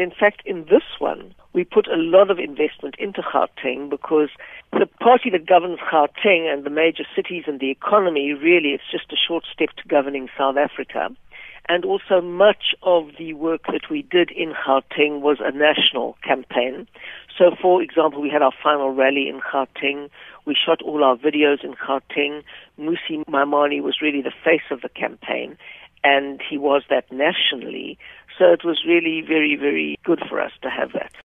In fact, in this one, we put a lot of investment into Gauteng because the party that governs Gauteng and the major cities and the economy, really, it's just a short step to governing South Africa. And also, much of the work that we did in Gauteng was a national campaign. So, for example, we had our final rally in Gauteng. We shot all our videos in Gauteng. Mmusi Maimane was really the face of the campaign, and he was that nationally. So it was really very, very good for us to have that.